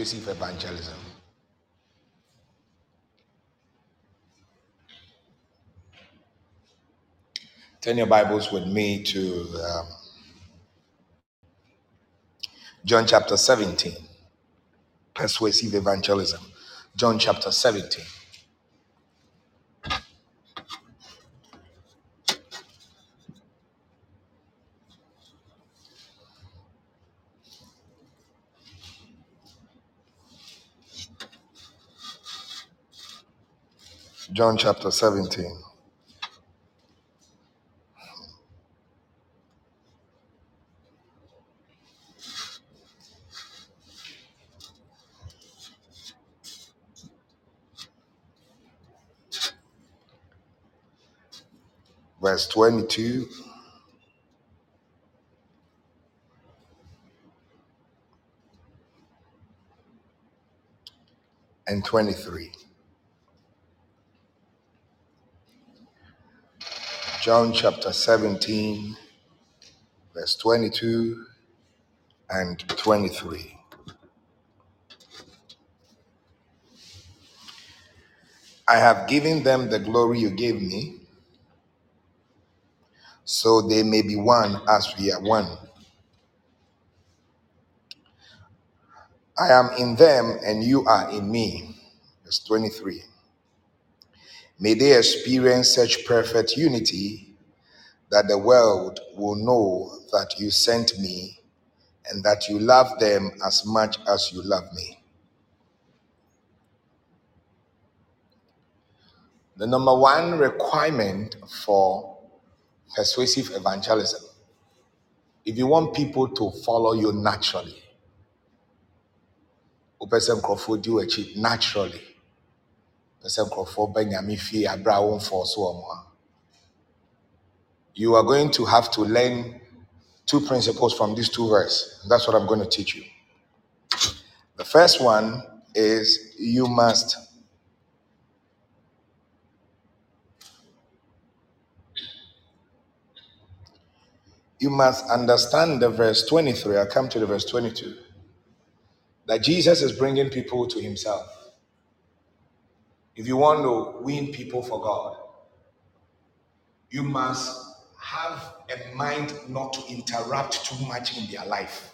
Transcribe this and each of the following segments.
receive evangelism. Turn your Bibles with me to um, John chapter 17. Persuasive evangelism. John chapter 17. John chapter 17. Verse 22 and 23. John chapter 17, verse 22 and 23. I have given them the glory you gave me, so they may be one as we are one. I am in them and you are in me. Verse 23. May they experience such perfect unity that the world will know that you sent me and that you love them as much as you love me. The number one requirement for persuasive evangelism, if you want people to follow you naturally, naturally sɛ nkurɔfoɔ bɛ nyame fie a so wɔ mo a you are going to have to learn two principles from these two verses. That's what I'm going to teach you. The first one is you must you must understand the verse 23. I'll come to the verse 22. That Jesus is bringing people to himself. If you want to win people for God, you must have a mind not to interrupt too much in their life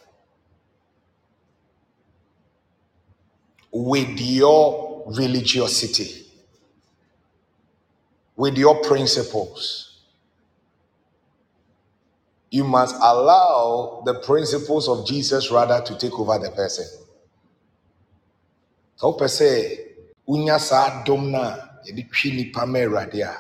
with your religiosity, with your principles. You must allow the principles of Jesus rather to take over the person. Sɛ wopɛ sɛ wonya saa dom no a yɛde twe nnipa ma Awurade a,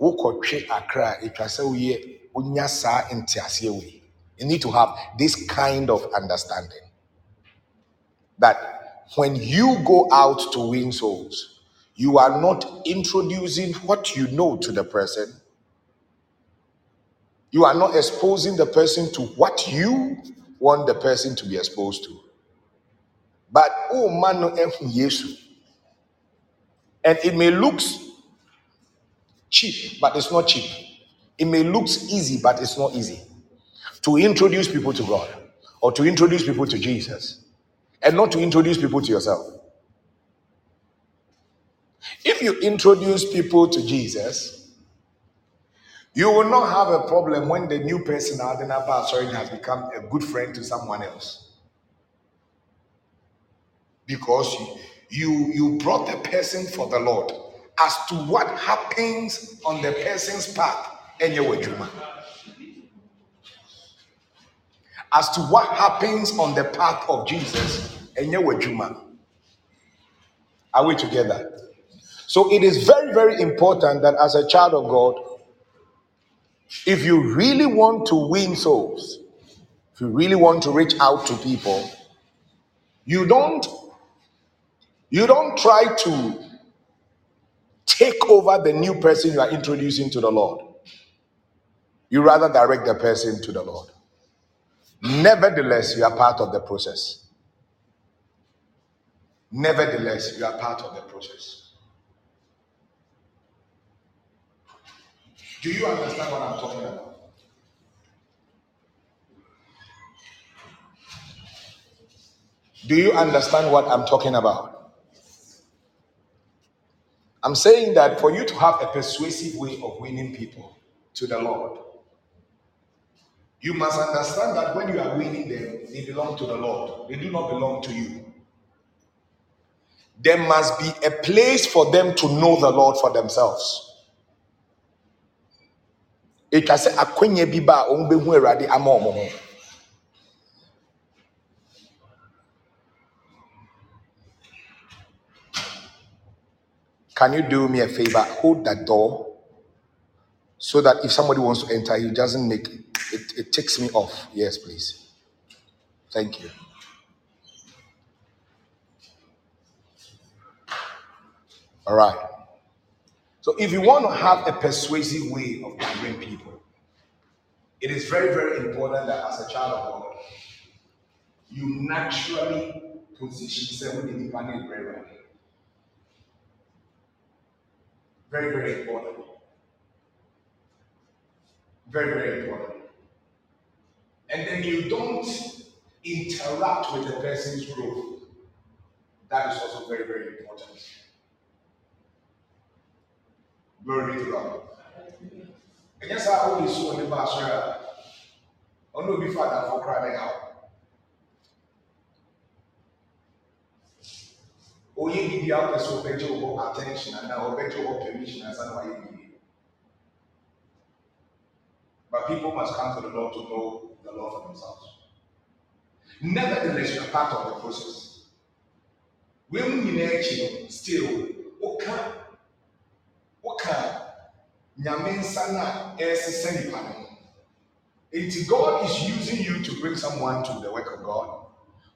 wokɔtwe akra a ɛtwa sɛ woyɛ wonya saa nteaseɛ wei. You need to have this kind of understanding that when you go out to win souls, you are not introducing what you know to the person. You are not exposing the person to what you want the person to be exposed to. But oh man no ehu Yesu. And it may look cheap, but it's not cheap. It may look easy, but it's not easy. To introduce people to God or to introduce people to Jesus and not to introduce people to yourself. If you introduce people to Jesus, you will not have a problem when the new person Adenaba sorry has become a good friend to someone else. Because you, you you brought the person for the Lord. As to what happens on the person's path, and you As to what happens on the path of Jesus, and you Are we together? So it is very, very important that as a child of God, if you really want to win souls, if you really want to reach out to people, you don't you don't try to take over the new person you are introducing to the Lord. You rather direct the person to the Lord. Nevertheless, you are part of the process. Nevertheless, you are part of the process. Do you understand what I'm talking about? Do you understand what I'm talking about? I'm saying that for you to have a persuasive way of winning people to the Lord, you must understand that when you are winning them, they belong to the Lord. They do not belong to you. There must be a place for them to know the Lord for themselves. Etwa sɛ akwanya bi ba a wɔn bɛhu Awurade ama wɔn ho. Can you do me a favor? Hold that door so that if somebody wants to enter, he doesn't make it. It, takes me off. Yes, please. Thank you. All right. So if you want to have a persuasive way of gathering people, it is very, very important that as a child of God, you naturally position yourself in the very. Very, important. Very, very important. And then you don't interact with the person's growth. That is also very, very important. Glory to God. I guess I always saw the pastor. I know before that for crying out. Oye a wopɛ sɛ wobɛgye wo hɔ attention anaa wobɛgye wo hɔ permission na wayɛ bibi. But people must come to the Lord to know the Lord for themselves. Nevertheless, you are part of the process. When nyinaa no, still, woka woka nyame nsa no a ɛresesa nipa no. God is using you to bring someone to the work of God.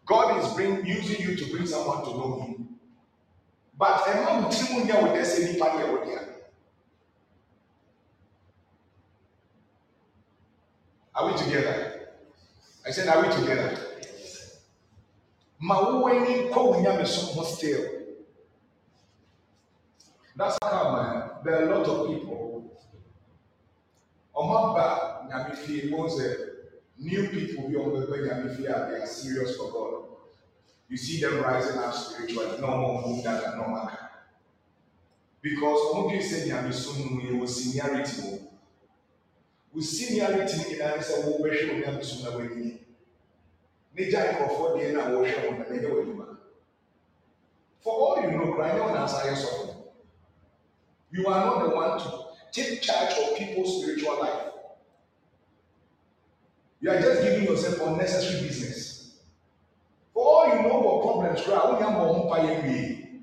God is bring, using you to bring someone to know Him. But ɛma wo tiri mu nyɛ wo dɛ sɛ nipa yɛ wo. Are we together? I said, are we together? Ma wo w'ani kɔ wo nyamesom ho still. That's how man, there are a lot of people. Ọmọ aba nyame fie, mo sɛ new people bi ɔmo bɛbɛ nyame fie a they are serious for God. You see them rising up spiritually, no more move that and no matter. Because ɔmo dwe sɛ nyame som no yɛ wɔ seniority mu. Wo seniority no nyinaa ne sɛ wobɛhwɛ wo nyame som na w'ani. Ne gya nkurɔfoɔ deɛ na wɔhwɛ wo na ne yɛ w'adwuma. For all you know, cry no answer yes or You are not the one to take charge of people's spiritual life. You are just giving yourself unnecessary business. What problems, cry, only am on fire me.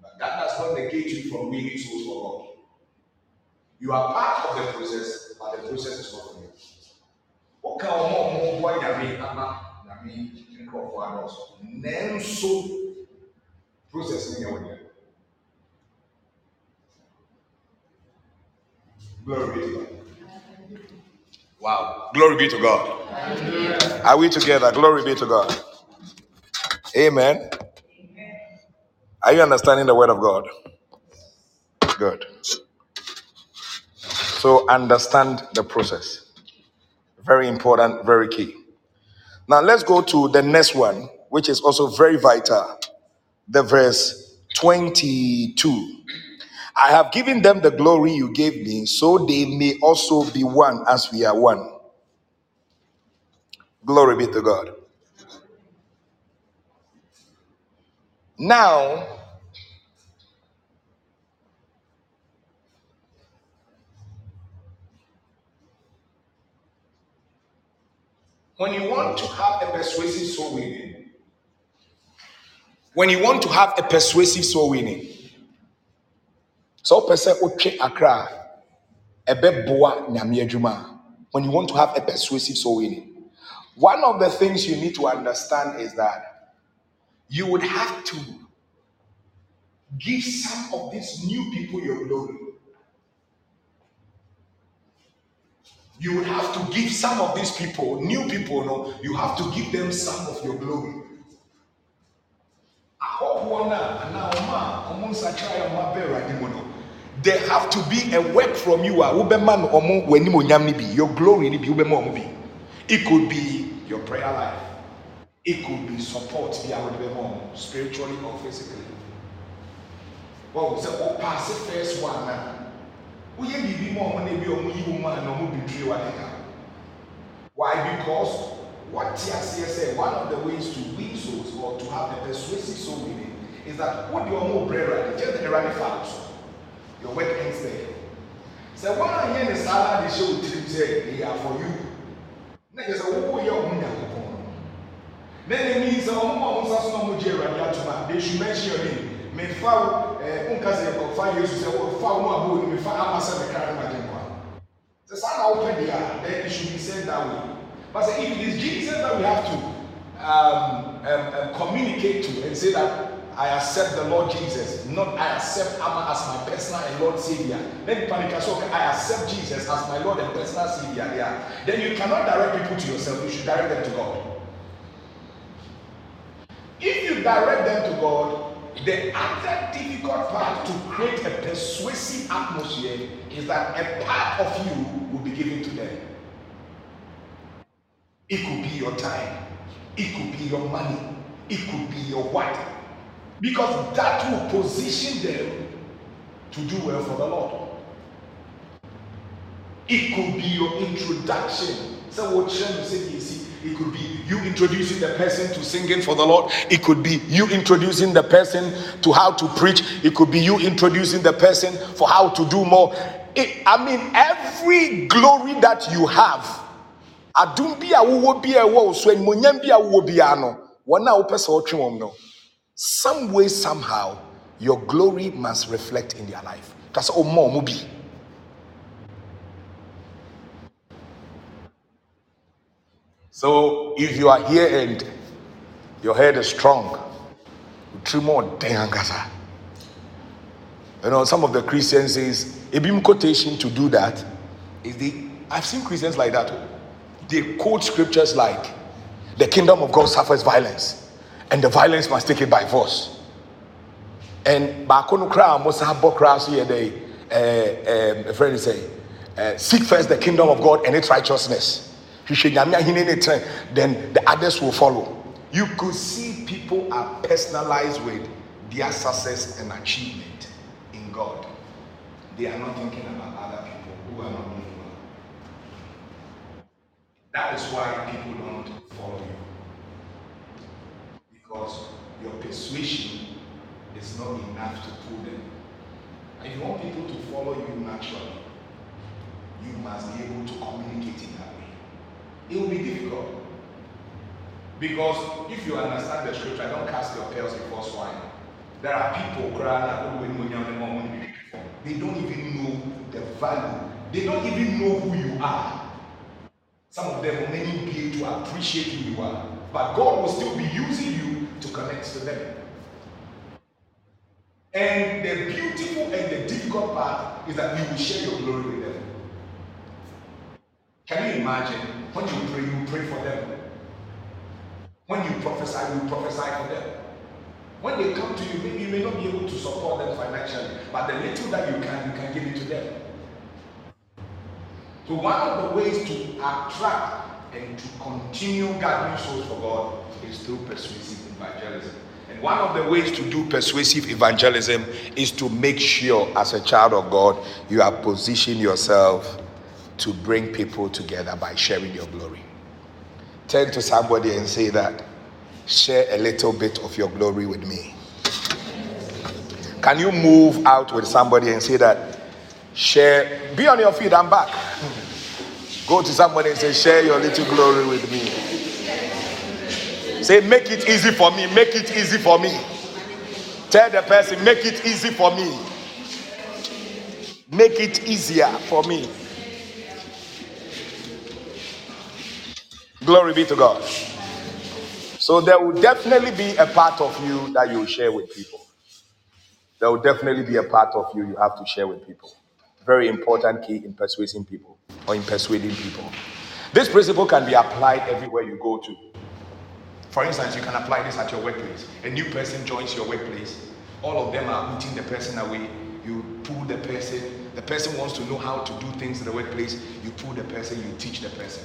But that does not negate you from winning souls for God. You are part of the process, but the process is not for you. Woka ọmọ ọmọ bọ nyame ama nyame nkurɔfoɔ adɔso. Nanso process ni yɛ wɔ deɛ. Glory be to God. Wow. Glory be to God. Are we together? Glory be to God. Amen. Are you understanding the word of God? Good. So understand the process. Very important, very key. Now let's go to the next one, which is also very vital. The verse 22. I have given them the glory you gave me, so they may also be one as we are one. Glory be to God. Now, when you want to have a persuasive soul winning, when you want to have a persuasive soul winning, so sɛ wotwe akra a ɛbɛboa nyame adwuma when you want to have a persuasive soul winning, one of the things you need to understand is that you would have to give some of these new people your glory. You would have to give some of these people, new people, no, you have to give them some of your glory. There have to be a work from you ah, a wobɛma no ɔmo w'animonyam no bi, your glory. It could be your prayer life. It could be support, be our home, spiritually or physically. Well, so oh, pass the first one now. We be more money be on you man no betray what Why? Because what TSC said, one of the ways to win souls or to have a persuasive soul winning is that what you are more brave, just the running fast. Your work ends there. So one I hear the salad the show trip say they are for you. Now you say, oh, you're on then it means ọmọ ọmọ nsa so na ọmọ gye awurade atoma they should mention your name mefa ẹ nka sẹ ẹkọfa yesu sẹ ọfa ọmọ abo ni mefa ama sẹ mẹka ẹ ma gye nkwa sẹ saa na ọpẹ di a then it should be said that way but if it is jesus that we have to um, um, um, communicate to and say that I accept the Lord Jesus, not I accept Amma as my personal and Lord Savior. Then panic so okay, I accept Jesus as my Lord and personal Savior. Yeah. Then you cannot direct people to yourself, you should direct them to God. If you direct them to God, the other difficult part to create a persuasive atmosphere is that a part of you will be given to them. It could be your time, it could be your money, it could be your what. Because that will position them to do well for the Lord. It could be your introduction. So you say, you see, it could be you introducing the person to singing for the Lord. It could be you introducing the person to how to preach. It could be you introducing the person for how to do more. It, I mean, every glory that you have, adum bi a wowɔ bi a ɛwɔ so animonyam bi a wowɔ bi a no wɔn a wopɛ sɛ ɔtwe wɔn no some way somehow your glory must reflect in their life. That's all more bi. So if you are here and your head is strong, three more dengasa. You know, some of the Christians says a beam quotation to do that is the I've seen Christians like that. They quote scriptures like the kingdom of God suffers violence, and the violence must take it by force. And bakono kra most have bokra so they uh, a friend say uh, seek first the kingdom of God and its righteousness then the others will follow. You could see people are personalized with their success and achievement in God. They are not thinking about other people who are not doing well. That is why people don't follow you. Because your persuasion is not enough to pull them. And you want people to follow you naturally, you must be able to communicate in that it will be difficult. Because if you understand the scripture, don't cast your pearls before swine. There are people crying, oh, they don't even know the value. They don't even know who you are. Some of them will maybe be to appreciate who you are. But God will still be using you to connect to them. And the beautiful and the difficult part is that you will share your glory with them. Can you imagine when you pray, you pray for them? When you prophesy, you prophesy for them. When they come to you, maybe you may not be able to support them financially, but the little that you can, you can give it to them. So one of the ways to attract and to continue gathering souls for God is through persuasive evangelism. And one of the ways to do persuasive evangelism is to make sure, as a child of God, you are positioning yourself to bring people together by sharing your glory. Turn to somebody and say that, share a little bit of your glory with me. Can you move out with somebody and say that, share, be on your feet, I'm back. Go to somebody and say, share your little glory with me. Say, make it easy for me, make it easy for me. Tell the person, make it easy for me. Make it easier for me. Glory be to God. So there will definitely be a part of you that you share with people. There will definitely be a part of you you have to share with people. Very important key in persuading people or in persuading people. This principle can be applied everywhere you go to. For instance, you can apply this at your workplace. A new person joins your workplace. All of them are putting the person away. You pull the person. The person wants to know how to do things in the workplace. You pull the person, you teach the person.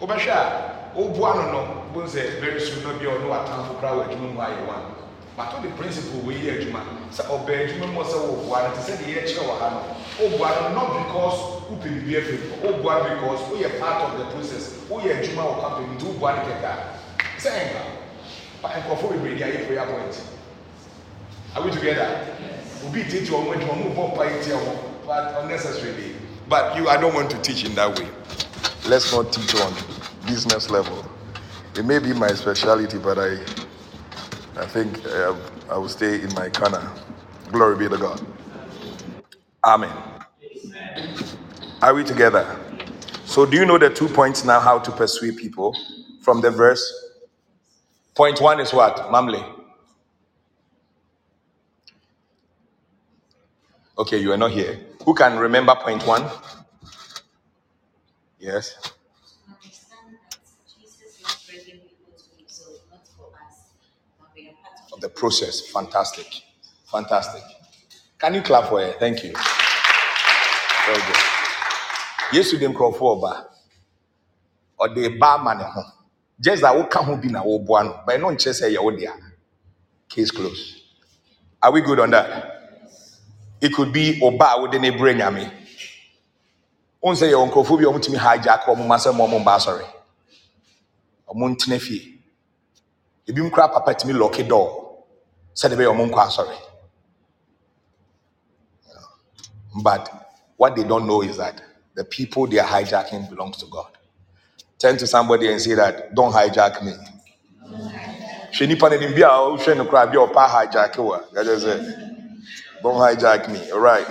Wobɛhwɛ a woboa no no bohu sɛ very soon no bia ɔne watamfo koraa wɔ adwuma mu ayɛ one bato the principle wei yɛ adwuma. Sɛ ɔbɛ adwuma mu sɛ woboa no te sɛ deɛ yɛkyerɛ wɔ ha no woboa no not because wopɛ biribi afiri woboa no because woyɛ part of the process woyɛ adwuma wɔ company nti woboa no kɛkɛ a. Sɛ ɛnka nkurɔfoɔ bebree de ayɛ prayer point. Are we together? Obi tete wɔn adwuma mu bɔ mpa yi tia wɔn but unnecessarily but you i don't want to teach in that way let's not teach on business level. It may be my specialty but i i think uh, i will stay in my corner. Glory be to god. Amen. Are we together? So do you know the two points now how to persuade people from the verse? Point one is what? Mamle. Okay you are not here. Who can remember point one yes understand that Jesus is bringing people to himself, not for us, but we are part of the process. Fantastic. Fantastic. Can you clap for her? Thank you. Very good. Yesu de nkurɔfoɔ ɔba ɔde ba ama ne ho just that woka ho bi na woboa no but ɛno nkyerɛ sɛ ɛyɛ wo dea case closed are we good on that it could be ɔba a wode ne brɛ nyame wohu sɛ yɛwɔ nkurɔfoɔ bi a ɔmotumi hijack ɔmo ma sɛ ɔmo mba asɔre ɔmo ntena fie ebi koraa papa tumi lɔke dɔɔ sɛde bɛyɛ ɔmo nkɔ asɔre but what they don't know is that the people they are hijacking belongs to God. Turn to somebody and say that, don't hijack me. Hwɛ nipa no anim bi a wohwɛ no koraa bi a ɔpa hijack wo a, that is it. Don't hijack me. All right.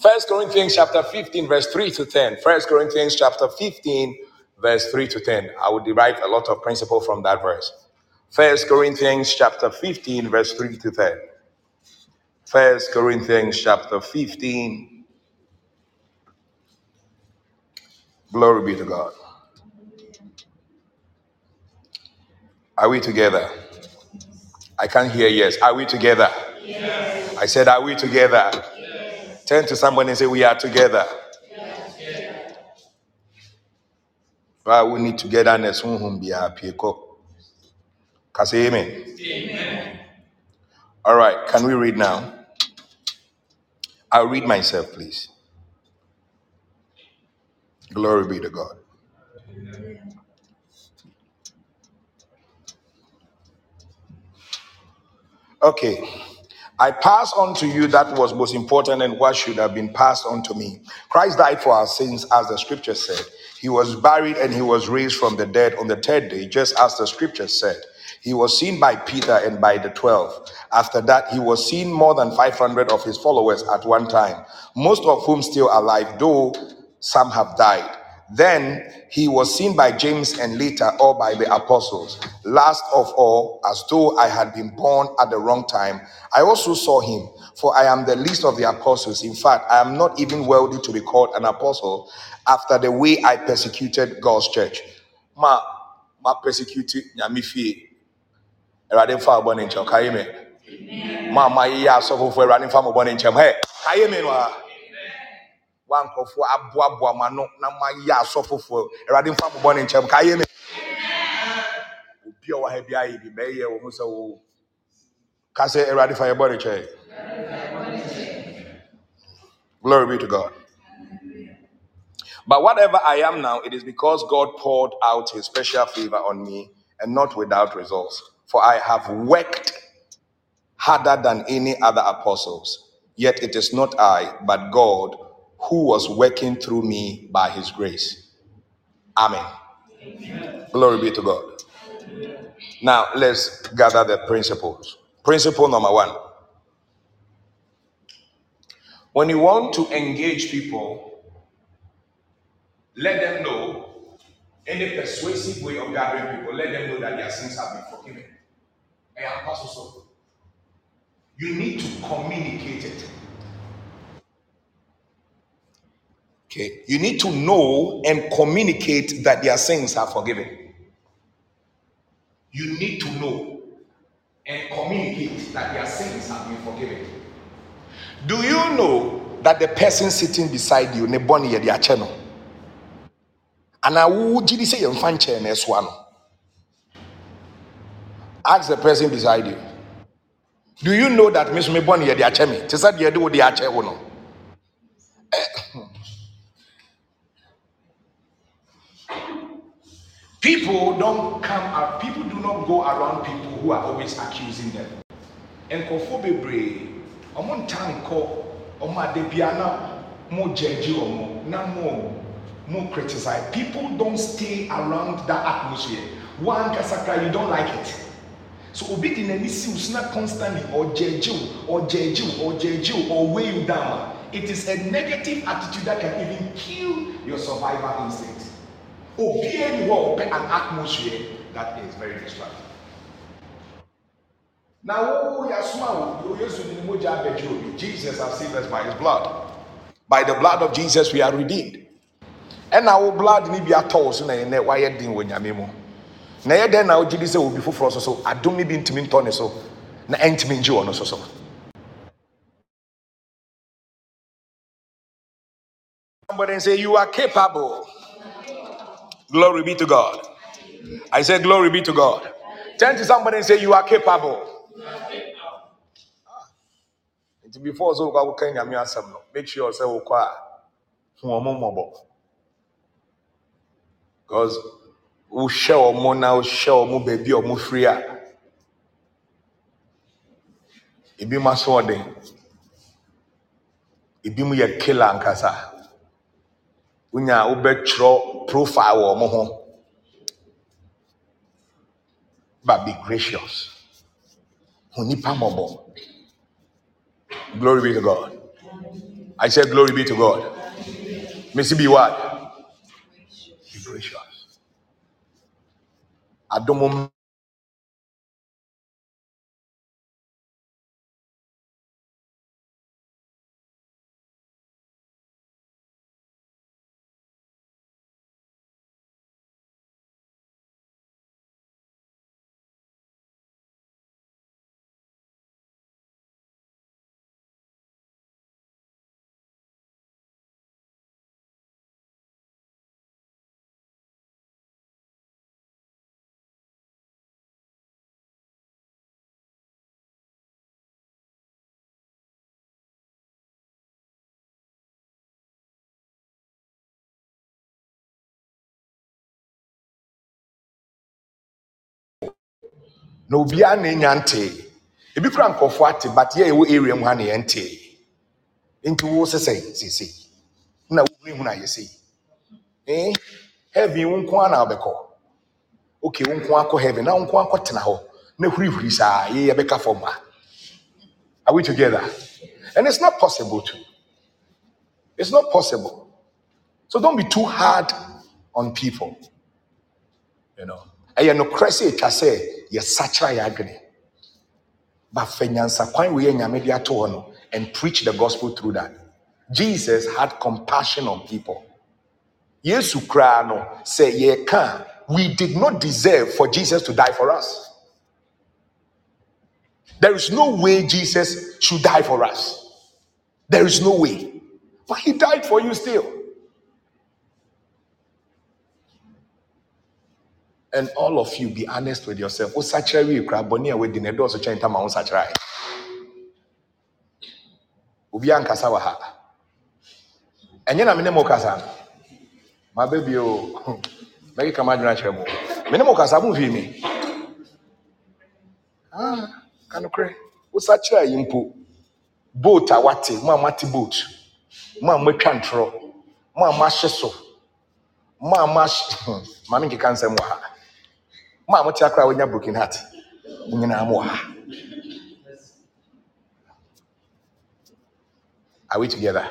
First Corinthians chapter 15, verse 3 to 10. First Corinthians chapter 15, verse 3 to 10. I would derive a lot of principle from that verse. First Corinthians chapter 15, verse 3 to 10. First Corinthians chapter 15. Glory be to God. Are we together? I can't hear yes. Are we together? I said, Are we together? Turn to somebody and say, We are together. But we need togetherness. Honhom biara pie kɔ. Ka say amen. All right, can we read now? I'll read myself, please. Glory be to God. Okay. I pass on to you that was most important and what should have been passed on to me. Christ died for our sins, as the scripture said. He was buried and he was raised from the dead on the third day, just as the scripture said. He was seen by Peter and by the twelve. After that, he was seen more than 500 of his followers at one time, most of whom still alive, though some have died. Then he was seen by James and later all by the apostles. Last of all, as though I had been born at the wrong time, I also saw him, for I am the least of the apostles. In fact, I am not even worthy to be called an apostle after the way I persecuted God's church. Ma, ma persecuted nyame fie. Awurade mfa abɔ ne nkyɛn, kae me. Ma ma yeyɛ asɔfofo, Awurade mfa mo bɔ ne nkyɛn. Hey, kae me no. Wa nkurɔfoɔ aboaboa ma no na mayɛ asɔfofoɔ. Awurade mfa mobɔ ne nkyɛm ka yɛ me. Obi a wɔ ha bi ayɛ bi bɛyɛ wɔ ho sɛ wo. Ka sɛ awurade fa yɛbɔ ne kyɛe glory be to god. But whatever i am now it is because god poured out his special favor on me and not without results. For i have worked harder than any other apostles. Yet it is not I, but God who was working through me by his grace. Amen. Glory be to God. Now let's gather the principles. Principle number one. When you want to engage people, let them know any persuasive way of gathering people, let them know that their sins have been forgiven. And Apostle so. You need to communicate it. Okay. You need to know and communicate that their sins are forgiven. You need to know and communicate that their sins have been forgiven. Do you know that the person sitting beside you, ne bɔne yɛ de akyɛ no? anaa ɛsoa no ask the person beside you do you know that me so me bɔ no yɛde akyɛ me te sɛ deɛ yɛde wo de akyɛ wo no people don't come out people do not go around people who are always accusing them. Nkɔfoɔ bebree ɔmo ntan nkɔ ɔmo adebia na mo judge ɔmo na mo mo criticize. People don't stay around that atmosphere. One kasakra you don't like it. So obi di n'ani si so na constantly or judge you or judge you or judge you or weigh you down. It is a negative attitude that can even kill your survival instinct obiara ni hɔ an atmosphere that is very destructive na wo yasoma wo yesu ni mogya abɛgye obi. Jesus has saved us by his blood. By the blood of jesus we are redeemed. Ɛna wo blood ni bi atɔ wo so na yɛn wayɛ den wɔ nyame mu. Na ɛyɛ dɛn na wogye di sɛ obi so adom ni bi ntumi ntɔ ne so na ɛntumi ngye wɔ no so so somebody say you are capable glory be to god. I say glory be to god. Turn to somebody and say you are capable. Ah. Nti before so asɛm no make sure sɛ wokɔ a hu ɔmo mmɔbɔ. Because wohyɛ ɔmo na wohyɛ ɔmo baabi a ɔmo firi a ebi mu asoɔden ebi killer ankasa wonya a wobɛtwerɛ profile wɔ ɔmo ho but be gracious. Hu nipa glory be to god. I said glory be to god. Mesi be what? Be gracious. Adom na obiara na enya ntee ebi kura nkɔfoɔ ate but yɛ a ɛwɔ area mu ha na yɛn ntee nti wo sesɛ sese na wohuni hu na yɛ sei eh? Heaven wo nko na wobɛkɔ okay wo nko akɔ heaven. Na wo nko tena hɔ. Na hurihuri saa yɛ are we together? And it's not possible to. It's not possible. So don't be too hard on people. You know? Ɛyɛ sɛ ɛtwa sɛ yɛsakyera yɛ adwene. But fa wei a nyame de ato hɔ no and preach the gospel through that. Jesus had compassion on people. Yesu koraa no sɛ yɛka a we did not deserve for jesus to die for us. There is no way jesus should die for us. There is no way. But he died for you still and all of you be honest with yourself. Wo sakyera wie koraa bɔne a wadi no ɛdɔɔso kyɛn tam a wo sakyerae obi ankasa wɔ ha ɛnyɛ na mene mo kasa maba bio mɛkeka madwene akyerɛ mo mene mo kasa me Ah, ka nokorɛ wo sakyera yi mpo boat mo a moate boat mo a moatwa ntorɔ mo a moahye so mo a moahye ma mo a mote akora a wonya broken heart. Nyinaa mo ha are we together?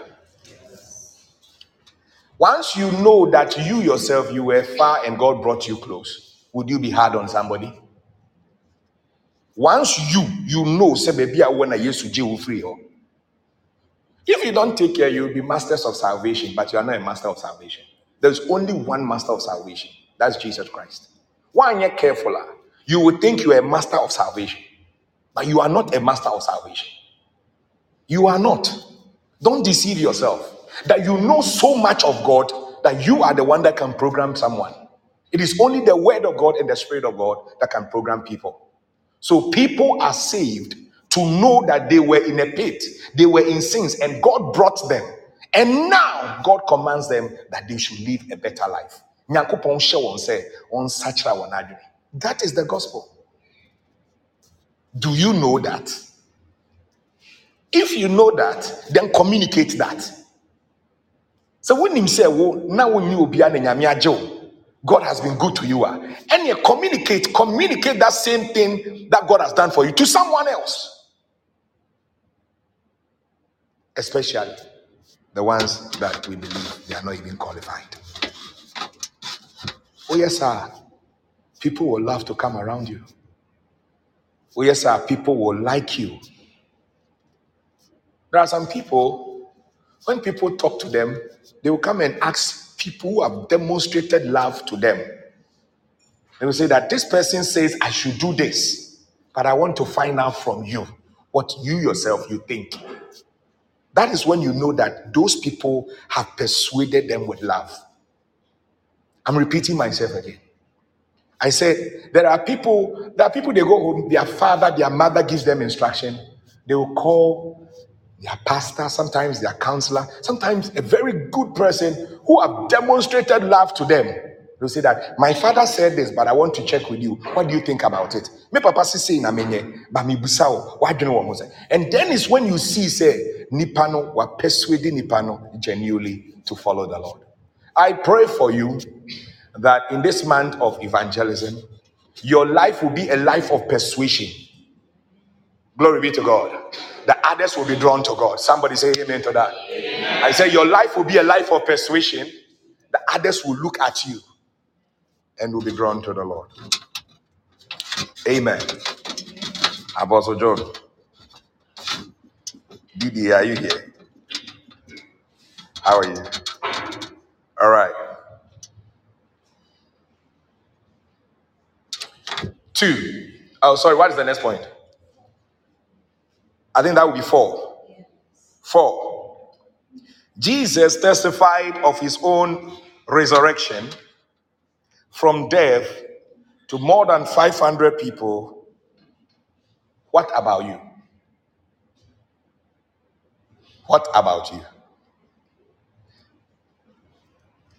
Once you know that you yourself you were far and god brought you close would you be hard on somebody? Once you you know say baby i want yesu gye wo free hɔ if you don't take care you'll be masters of salvation but you are not a master of salvation. There's only one master of salvation. That's jesus christ one you're careful ah, you would think you are a master of salvation but you are not a master of salvation you are not don't deceive yourself that you know so much of god that you are the one that can program someone. It is only the word of God and the spirit of God that can program people. So people are saved to know that they were in a pit, they were in sins, and God brought them. And now God commands them that they should live a better life. Nyankopɔn hyɛ wɔn sɛ wɔnsakyera wɔn adwene. That is the gospel. Do you know that? If you know that, then communicate that. So when him say, "Well, now when you be an nyame God has been good to you." ah." And you communicate, communicate that same thing that God has done for you to someone else, especially the ones that we believe they are not even qualified. Oh yes, sir. People will love to come around you. Oh yes, sir. People will like you. There are some people, when people talk to them, they will come and ask people who have demonstrated love to them. They will say that this person says, I should do this, but I want to find out from you what you yourself you think. That is when you know that those people have persuaded them with love. I'm repeating myself again. I said there are people, there are people they go home, their father, their mother gives them instruction. They will call their pastor, sometimes their counselor, sometimes a very good person who have demonstrated love to them. They'll say that my father said this, but I want to check with you. What do you think about it? Me papa si say na menye, but me busao, what do you know? And then is when you see say nipano wa persuade nipano genuinely to follow the Lord. I pray for you that in this month of evangelism, your life will be a life of persuasion. Glory be to God. The others will be drawn to God. Somebody say amen to that. I say your life will be a life of persuasion. The others will look at you and will be drawn to the Lord. Amen. Apostle John. Didi, are you here? How are you? All right. Two. Oh, sorry. What is the next point? I think that would be four. Four. Jesus testified of his own resurrection from death to more than 500 people. What about you? What about you?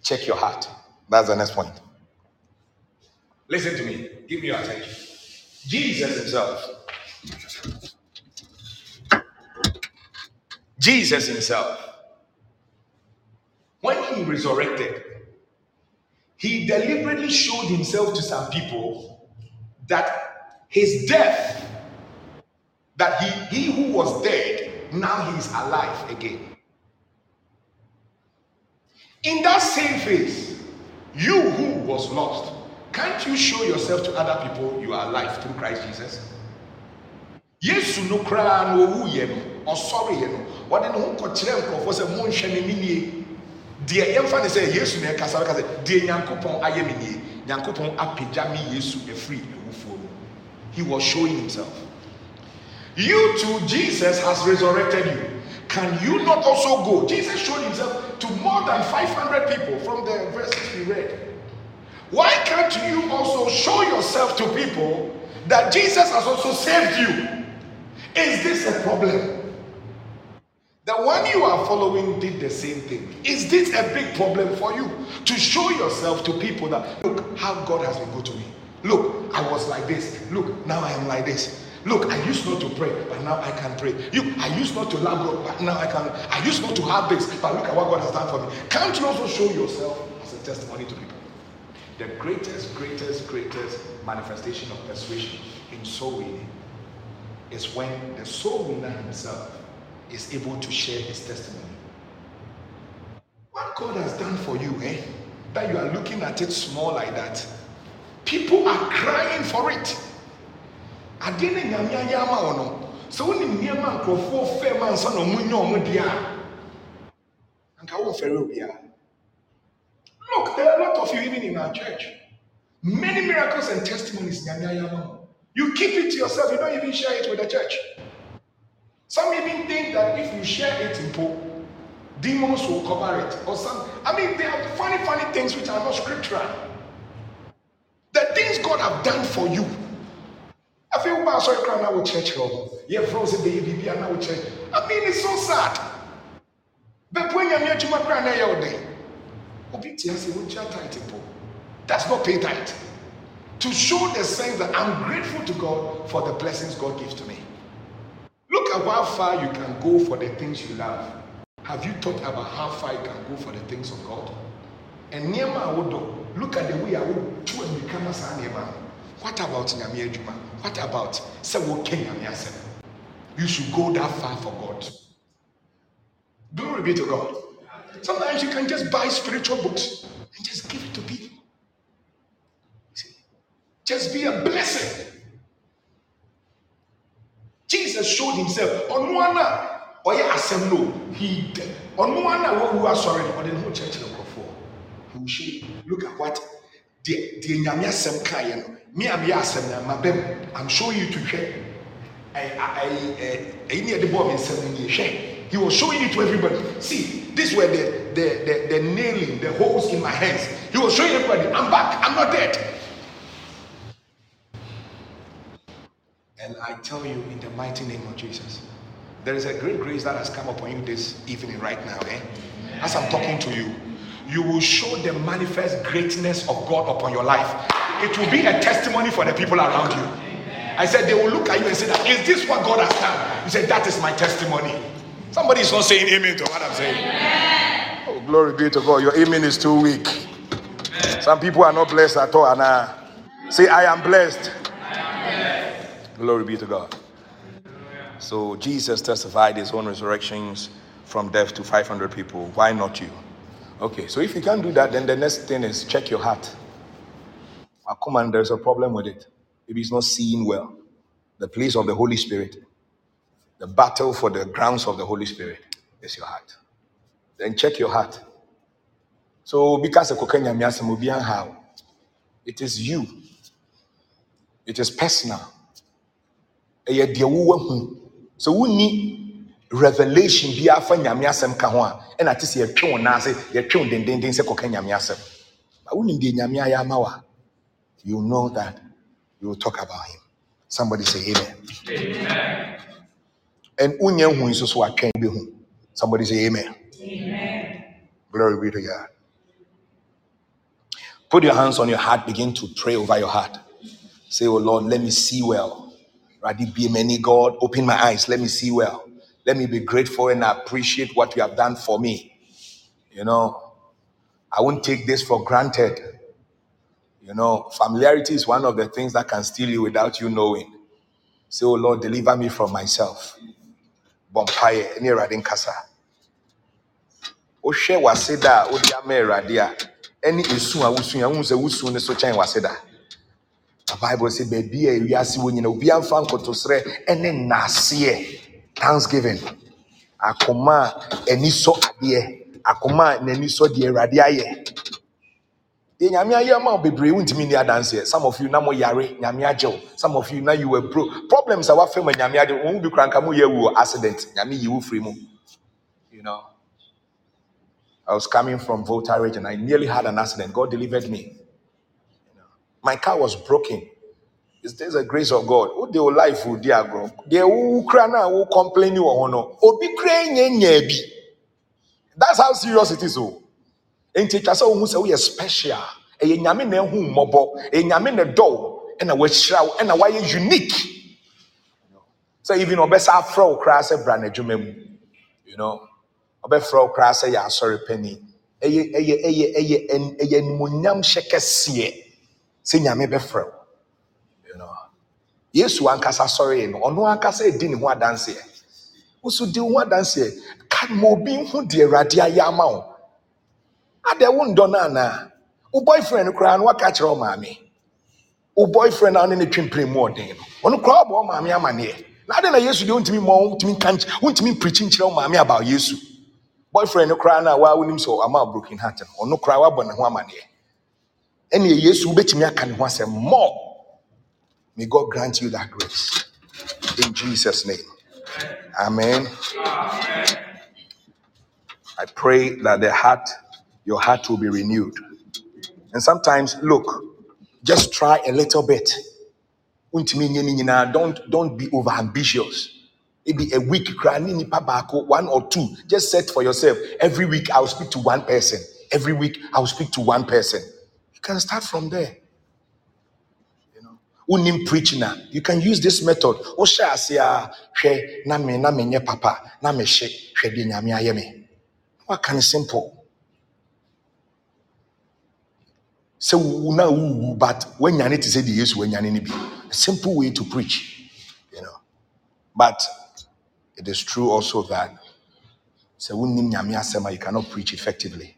Check your heart. That's the next point. Listen to me. Give me your attention. Jesus himself. Jesus himself. When he resurrected, he deliberately showed himself to some people that his death, that he, he who was dead, now he is alive again. In that same phase, you who was lost, can't you show yourself to other people you are alive through Christ Jesus? Yesu no koraa no owu yɛ no ɔsɔre yɛ no. Wɔde ne ho kɔkyerɛ nkurɔfoɔ sɛ monhwɛ ne ne nie. Deɛ yɛmfa ne sɛ yesu na ɛkasa bɛka sɛ deɛ nyankopɔn ayɛ me nie nyankopɔn apagya me yesu afiri awufoɔ mu. He was showing himself. You too jesus has resurrected you. Can you not also go? Jesus showed himself to more than 500 people from the verses we read why can't you also show yourself to people that jesus has also saved you is this a problem the one you are following did the same thing. Is this a big problem for you to show yourself to people that look how God has been good to me? Look, I was like this. Look, now I am like this. Look, I used not to pray, but now I can pray. You, I used not to love God, but now I can. I used not to have this, but look at what God has done for me. Can't you also show yourself as a testimony to people? The greatest, greatest, greatest manifestation of persuasion in soul winning is when the soul winner himself is able to share his testimony. What God has done for you, eh? That you are looking at it small like that. People are crying for it. Adeɛ ne nyame ayɛ ama wo no, sɛ wonim nneɛma nkurɔfoɔ fɛ ma nsa na ɔmo nyɛ ɔmo deɛ a, anka womfɛre obiara. Look, there are a lot of you even in our church. Many miracles and testimonies nyame ayɛ ama wo. You keep it to yourself, you don't even share it with the church. Some even think that if you share it in demons will cover it or some i mean there are funny funny things which are not scriptural the things god have done for you afei wo ba asɔre kora na wokyerɛkyerɛ wo yɛfrɛ wo sɛ bɛyɛ biribia na wokyerɛ i mean it's so sad. Bɛpoa nyame adwuma kora na ɛyɛ wo den obi tia sɛ wogyia tight po that's not pay tight to show the sense that i'm grateful to god for the blessings god gives to me. Look at how far you can go for the things you love. Have you thought about how far you can go for the things of god? And nneɛma a wodɔ look at the way a wotu amirika ma saa nneɛma what about nyame adwuma what about woka nyame asɛm you should go that far for god. Glory be to god. Sometimes you can just buy spiritual books and just give it to people. See? just be a blessing. Jesus showed himself. Ɔno ana ɔyɛ asɛm no he ɔno ana wawu asɔre no ɔde ne ho kyerɛkyerɛ nkurɔfoɔ he will look at what deɛ nyame asɛm kaeɛ no me a meyɛ asɛm no i'm showing you to hwɛ. Ɛyi ne yɛde bɔɔ me nsɛm no nie. Hwɛ. He was showing it to everybody. See these were the the the the nailing the holes in my hands. He was showing everybody i'm back. I'm not dead. And i tell you in the mighty name of jesus there is a great grace that has come upon you this evening right now eh? As i'm talking to you you will show the manifest greatness of god upon your life. It will be a testimony for the people around you. I said they will look at you and say is this what god has done? You said that is my testimony. Somebody is not saying amen to what i'm saying. Oh glory be to god. Your amen is too weak. Some people are not blessed at all and uh, say i am blessed. Glory be to god. So jesus testified his own resurrections from death to 500 people. Why not you okay so if you can't do that then the next thing is check your heart. Ah, come on there's a problem with it. Maybe it's not seeing well. The place of the holy spirit. The battle for the grounds of the holy spirit is your heart. Then check your heart. So because how? It is you. It is personal. So sɛ wonni revelation bi afa nyame asɛm ka ho a ɛna te sɛ yɛtwe wo nan ase yɛtwe wo dendenden sɛ kɔka nyame asɛm. Ba wonim deɛ nyame ayɛ ama wo a you know that you will talk about him. Somebody say amen. And wonyɛ hu nso so atwɛn bɛhu somebody say amen. Glory be to god. Put your hands on your heart begin to pray over your heart. Say oh lord let me see well. Radi be many god open my eyes let me see well let me be grateful and appreciate what you have done for me. You know i won't take this for granted. You know familiarity is one of the things that can steal you without you knowing. Say oh lord deliver me from myself. Bompaye any radin kasa wohwɛ w'aseda a wode ama awurade a ɛne esu a wosu a wohu sɛ wosu ne so kyɛn w'aseda. The bible sɛ baabi a ewiase wɔ nyina obi amfa nkotosrɛ ɛne nnaseɛ thanksgiving. Akoma a ani sɔ adeɛ. Akoma a n'ani sɔ deɛ awurade ayɛ. Deɛ some of you na mo yare nyame wo. Some of you na you were broke. Problems a wafɛ ma nyame agye wo wɔn mu bi kora mo accident. Nyame yi firi mu. You know? I was coming from Volta region. I nearly had an accident. God delivered me. My car was broken. It's there's a grace of God. Who they will life will dear grow. They who cry now who complain you or no. Obi cry nye bi. That's how serious it is. Oh. Enti twa sɛ wo hu sɛ woyɛ special. Ɛyɛ nyame na ehu mmɔbɔ. Ɛyɛ nyame na dɔ. Ɛna wahyira wo. Ɛna wayɛ unique. So even ɔbɛsa afrɛ wo koraa sɛ bra n'adwuma mu. You know. ɔbɛfrɛ wo koraa sɛ yɛ asɔre pani ɛyɛ ɛyɛ ɛyɛ ɛyɛ ɛyɛ animonyam hyɛ kɛseɛ sɛ nyame bɛfrɛ know yesu ankasa sɔre no ɔno ankasa edi ne ho adanseɛ. Woso di ho adanseɛ. Ka ma obi ho deɛ awurade ayɛ ama wo. Adɛ wo ndɔ no wo boyfriend koraa no waka kyerɛ wo maame. Wo boyfriend a ɔne ne twempere mu ɔden no. Ɔno koraa ɔbɔ wo maame amanneɛ. Na ade na yesu deɛ wontumi wo wontumi nka wontumi mpirikyi nkyerɛ wo maame about yesu. Boyfriend koraa no waa wonim sɛ ama broken heart no ɔno koraa wabɔ ne ho amanneɛ. Ɛne yesu wobɛtumi aka ne ho asɛm. More may god grant you that grace in jesus name amen I pray that the heart, your heart will be renewed. And sometimes, look, just try a little bit. Don't don't be over ambitious. Maybe a week, ne nipa one or two. Just set for yourself. Every week I'll speak to one person. Every week I'll speak to one person. You can start from there. Unim preaching na you can use this method. Wohyɛ ase a hwɛ na me na menyɛ papa na mehyɛ hwɛ deɛ nyame ayɛ me. What can simple? sɛ wo na wowu but woanyane te sɛ deɛ yesu wanyane no bi a simple way to preach you know but it is true also that sɛ wonnim nyame asɛm you cannot preach effectively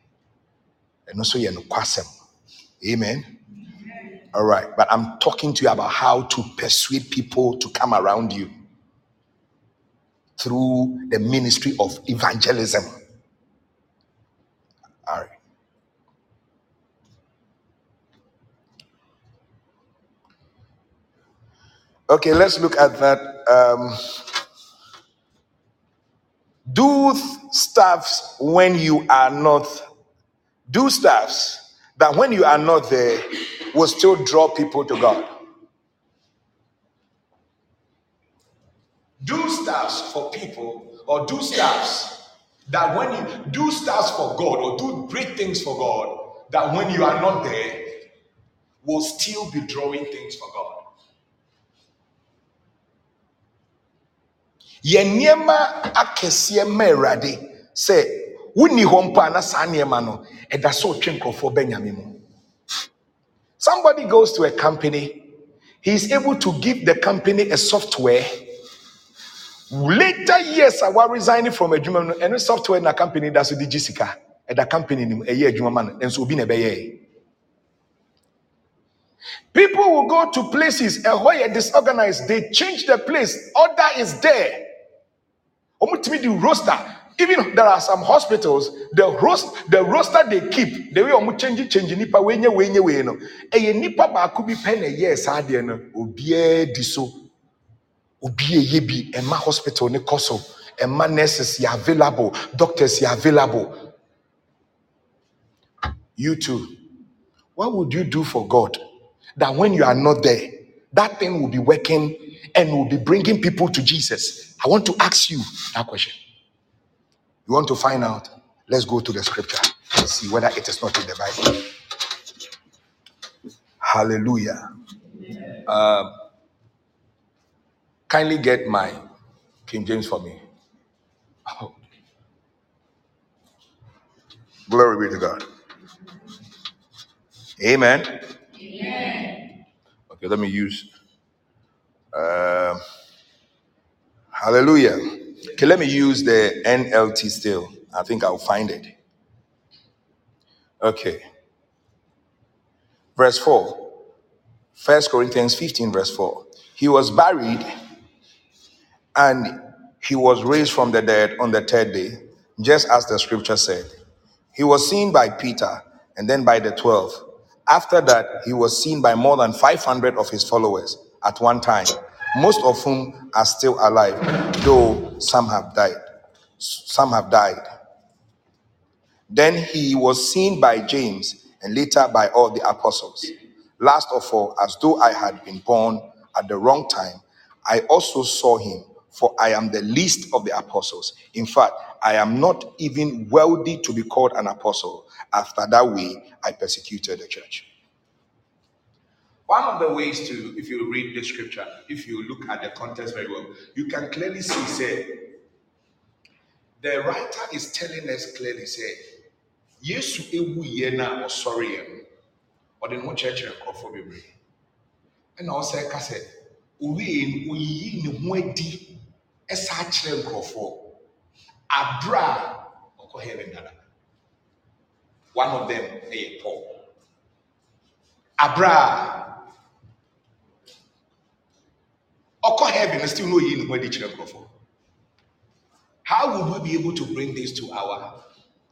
ɛno nso yɛ nokwasɛm amen all right but i'm talking to you about how to persuade people to come around you through the ministry of evangelism. All right. Okay let's look at that um, do stuffs when you are not do stuffs that when you are not there will still draw people to god. Do stuffs for people or do stuffs that when you do stuffs for god or do great things for god that when you are not there will still be drawing things for god. Yɛn nneɛma akɛseɛ ma wonni hɔ mpo a saa nneɛma no ɛda so otwe nkurɔfoɔ mu. Somebody goes to a company. He is able to give the company a software. Later years a wa resigning from adwuma no ɛno software na company da so de gye sika. Ɛda company nim ɛyɛ adwuma ma no nso obi na ɛbɛyɛ. People will go to places ɛhɔ yɛ disorganized. They change the place. Order is there. Omutimi the roster. Even there are some hospitals, the roast, the roster they keep, the way omu change change nipa wenye wenye we no. Eye nipa baako bi pɛ na ɛyɛ saa adeɛ no, obiara di so. Obi eye bi, ɛma hospital ne kɔ so, ɛma nurses yɛ available, doctors yɛ available. You too. What would you do for God that when you are not there, that thing will be working and will be bringing people to Jesus? I want to ask you that question. You want to find out? Let's go to the scripture and see whether it is not in the Bible. Hallelujah. Um, kindly get my King James for me. Oh, glory be to God. Amen. Okay, let me use. Um, hallelujah. Okay, let me use the NLT still. I think I'll find it. Okay, verse 4. First Corinthians 15, verse 4. He was buried and he was raised from the dead on the third day, just as the scripture said. He was seen by Peter and then by the 12. After that, he was seen by more than 500 of his followers at one time, most of whom are still alive, though some have died. Some have died. Then he was seen by James and later by all the apostles. Last of all, as though I had been born at the wrong time, I also saw him, for I am the least of the apostles. In fact, I am not even worthy to be called an apostle. After that way, I persecuted the church. One of the ways to, if you read the scripture, if you look at the context very well, you can clearly see, say, the writer is telling us clearly, say, Yesu ewu yie na ɔsɔre yɛ no, ɔde ne ho kyerɛkyerɛ nkurɔfoɔ bebree. Ɛna ɔsɛ ka sɛ, owie no, oyiyi ne ho adi ɛsa akyerɛ nkurɔfoɔ. Abere a heaven dada. One of them ɛyɛ Paul. Abere a ɔkɔ heaven still no oyiyi ne ho adi kyerɛ nkurɔfoɔ. How would we be able to bring this to our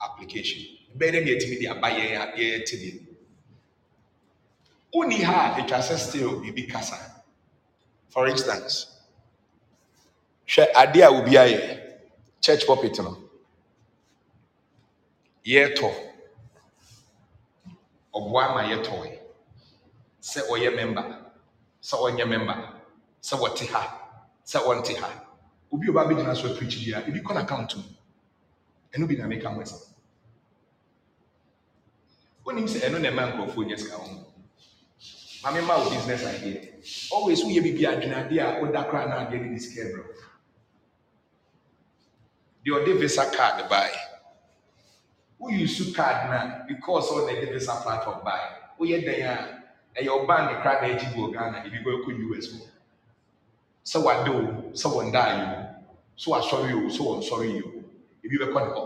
application? Better than yɛtumi de aba yɛn a yɛyɛ te deɛ. Wonni ha a atwa sɛ still biribi kasa. For instance, hwɛ adeɛ a obi ayɛ church pulpit no. yɛretɔ ɔboa ma yɛtɔe sɛ ɔyɛ member sɛ ɔnyɛ member sɛ wɔte ha. Sɛ ɔnte ha. Obi a ɔba abɛgyina so apirikyi bia ebi kɔ n'account mu. Ɛno bi na meka ho asɛm. Wonim sɛ ɛno na ɛma nkurɔfoɔ nyɛ sika ho. Maame ma wo business idea. Always woyɛ biribi adwene adeɛ a woda koraa na adeɛ no de sika brɛ wo. Deɛ ɔde visa card bae. Woyusu card na because ɔna ɛde visa platform bae. Woyɛ dan a? Ɛyɛ ɔban ne kra na agyi bi wɔ ghana. Ebi kɔ ɛkɔ us mu sɛ wade o sɛ wɔndaa yi o sɛ wasɔre o. Sɛ wɔnsɔre yi o ebi bɛkɔ ne hɔ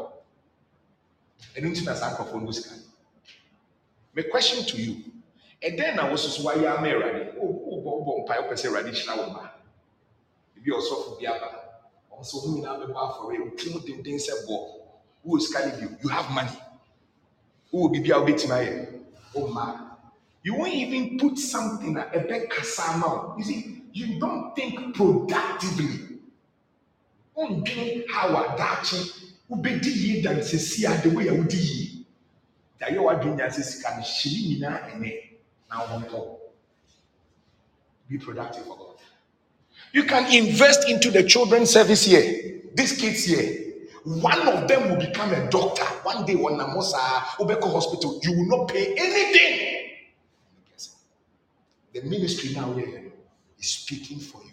ɛno nti na saa nkurɔfoɔ no sika. My question to you. Ɛdɛn na wososo wayɛ ama awurade? Wobɔ wobɔ mpae wopɛ sɛ awurade hyira wo ma ebi ɔsɔfo bi aba. Ɔmo sɛ ɔmo nyinaa bɛbɔ afɔre. Wotirim denden sɛ bɔ. Wowɔ sika no bio. You have money. Wowɔ biribi a wobɛtumi ayɛ. Womma you won't even put something a ɛbɛkasa ama wo. You see you don't think productively. Wondwene how adakye wobɛdi yie dansesi a the way a wodi yie yɛayɛ w'adwene nya sɛ sika no hyɛ ne nyinaa ɛnɛ na wɔntɔ be productive for God. You can invest into the children's service here. These kids here. One of them will become a doctor. One day when namosa obeko hospital you will not pay anything. The ministry now here is speaking for you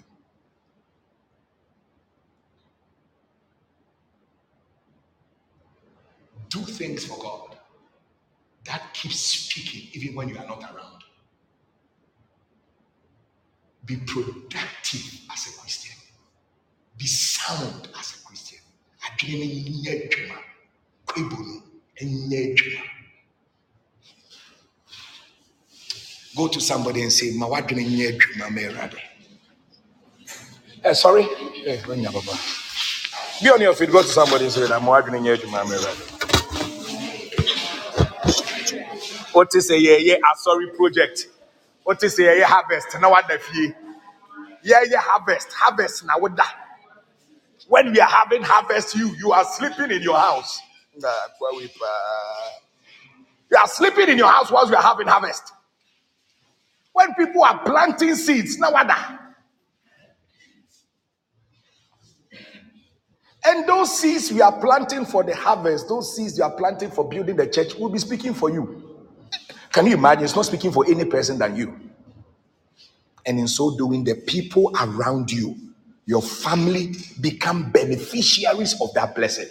do things for God that keeps speaking even when you are not around. Be productive as a Christian. Be sound as a Christian. Go to somebody and say, Ma wadwene nyɛ adwuma ma Awurade." Eh, sorry. Eh, when you Baba. Be on your feet. Go to somebody and say, "Ma wadwene nyɛ adwuma ma Awurade." What is a yeah sorry project? What is a yeah harvest? Now what the fee? Yeah yeah harvest harvest now what that? When we are having harvest, you you are sleeping in your house. Nah, kwa we pa. You are sleeping in your house whilst we are having harvest. When people are planting seeds, now what? And those seeds we are planting for the harvest, those seeds you are planting for building the church, will be speaking for you. Can you imagine? It's not speaking for any person than you. And in so doing, the people around you, your family, become beneficiaries of that blessing.